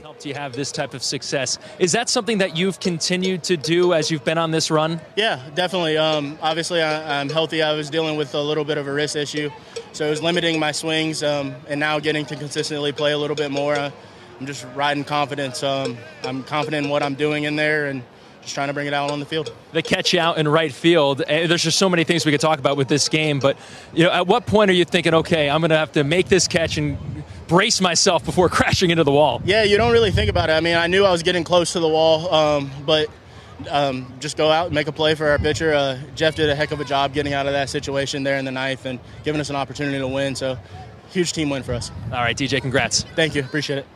helped you have this type of success. Is that something that you've continued to do as you've been on this run? Yeah, definitely. Um, obviously, I, am healthy. I was dealing with a little bit of a wrist issue, so it was limiting my swings, um, and now getting to consistently play a little bit more. Uh, I'm just riding confidence. Um, I'm confident in what I'm doing in there, and just trying to bring it out on the field. The catch out in right field. Eh, there's just so many things we could talk about with this game, but you know, at what point are you thinking, okay, I'm going to have to make this catch and brace myself before crashing into the wall? Yeah, you don't really think about it. I mean, I knew I was getting close to the wall, um, but um, just go out and make a play for our pitcher. Uh, Jeff did a heck of a job getting out of that situation there in the ninth and giving us an opportunity to win. So, huge team win for us. All right, DJ, congrats. Thank you. Appreciate it.